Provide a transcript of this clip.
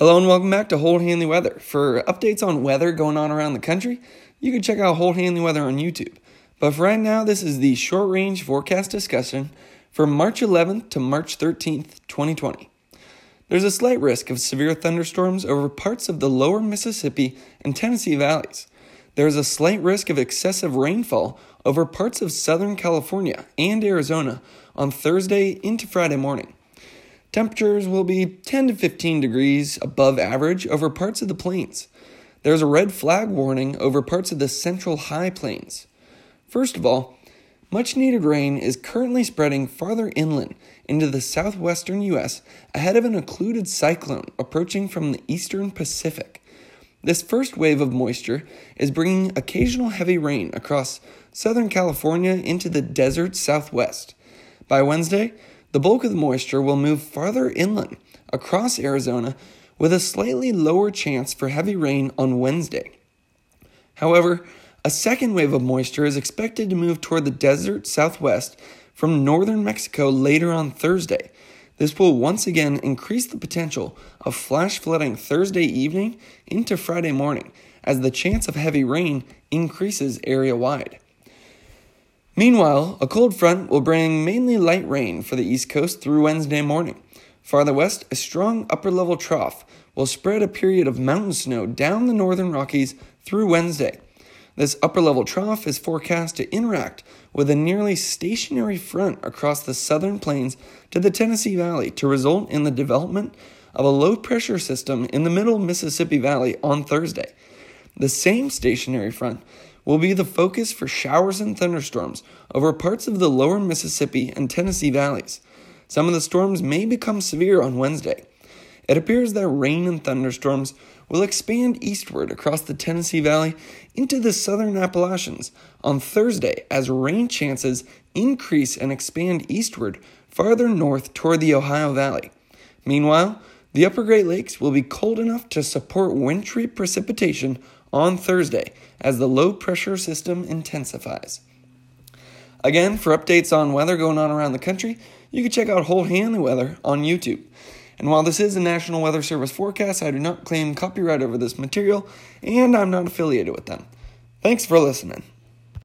Hello and welcome back to Holt Hanley Weather. For updates on weather going on around the country, you can check out Holt Hanley Weather on YouTube. But for right now, this is the short range forecast discussion for March 11th to March 13th, 2020. There's a slight risk of severe thunderstorms over parts of the lower Mississippi and Tennessee valleys. There is a slight risk of excessive rainfall over parts of Southern California and Arizona on Thursday into Friday morning. Temperatures will be 10 to 15 degrees above average over parts of the plains. There's a red flag warning over parts of the central high plains. First of all, much needed rain is currently spreading farther inland into the southwestern U.S. ahead of an occluded cyclone approaching from the eastern Pacific. This first wave of moisture is bringing occasional heavy rain across Southern California into the desert southwest. By Wednesday, the bulk of the moisture will move farther inland across Arizona with a slightly lower chance for heavy rain on Wednesday. However, a second wave of moisture is expected to move toward the desert southwest from northern Mexico later on Thursday. This will once again increase the potential of flash flooding Thursday evening into Friday morning as the chance of heavy rain increases area wide. Meanwhile, a cold front will bring mainly light rain for the East Coast through Wednesday morning. Farther west, a strong upper level trough will spread a period of mountain snow down the northern Rockies through Wednesday. This upper level trough is forecast to interact with a nearly stationary front across the southern plains to the Tennessee Valley to result in the development of a low pressure system in the middle Mississippi Valley on Thursday. The same stationary front will be the focus for showers and thunderstorms over parts of the lower Mississippi and Tennessee valleys. Some of the storms may become severe on Wednesday. It appears that rain and thunderstorms will expand eastward across the Tennessee Valley into the southern Appalachians on Thursday as rain chances increase and expand eastward farther north toward the Ohio Valley. Meanwhile, the upper Great Lakes will be cold enough to support wintry precipitation on Thursday as the low pressure system intensifies. Again, for updates on weather going on around the country, you can check out Holt Hanley Weather on YouTube. And while this is a National Weather Service forecast, I do not claim copyright over this material, and I'm not affiliated with them. Thanks for listening.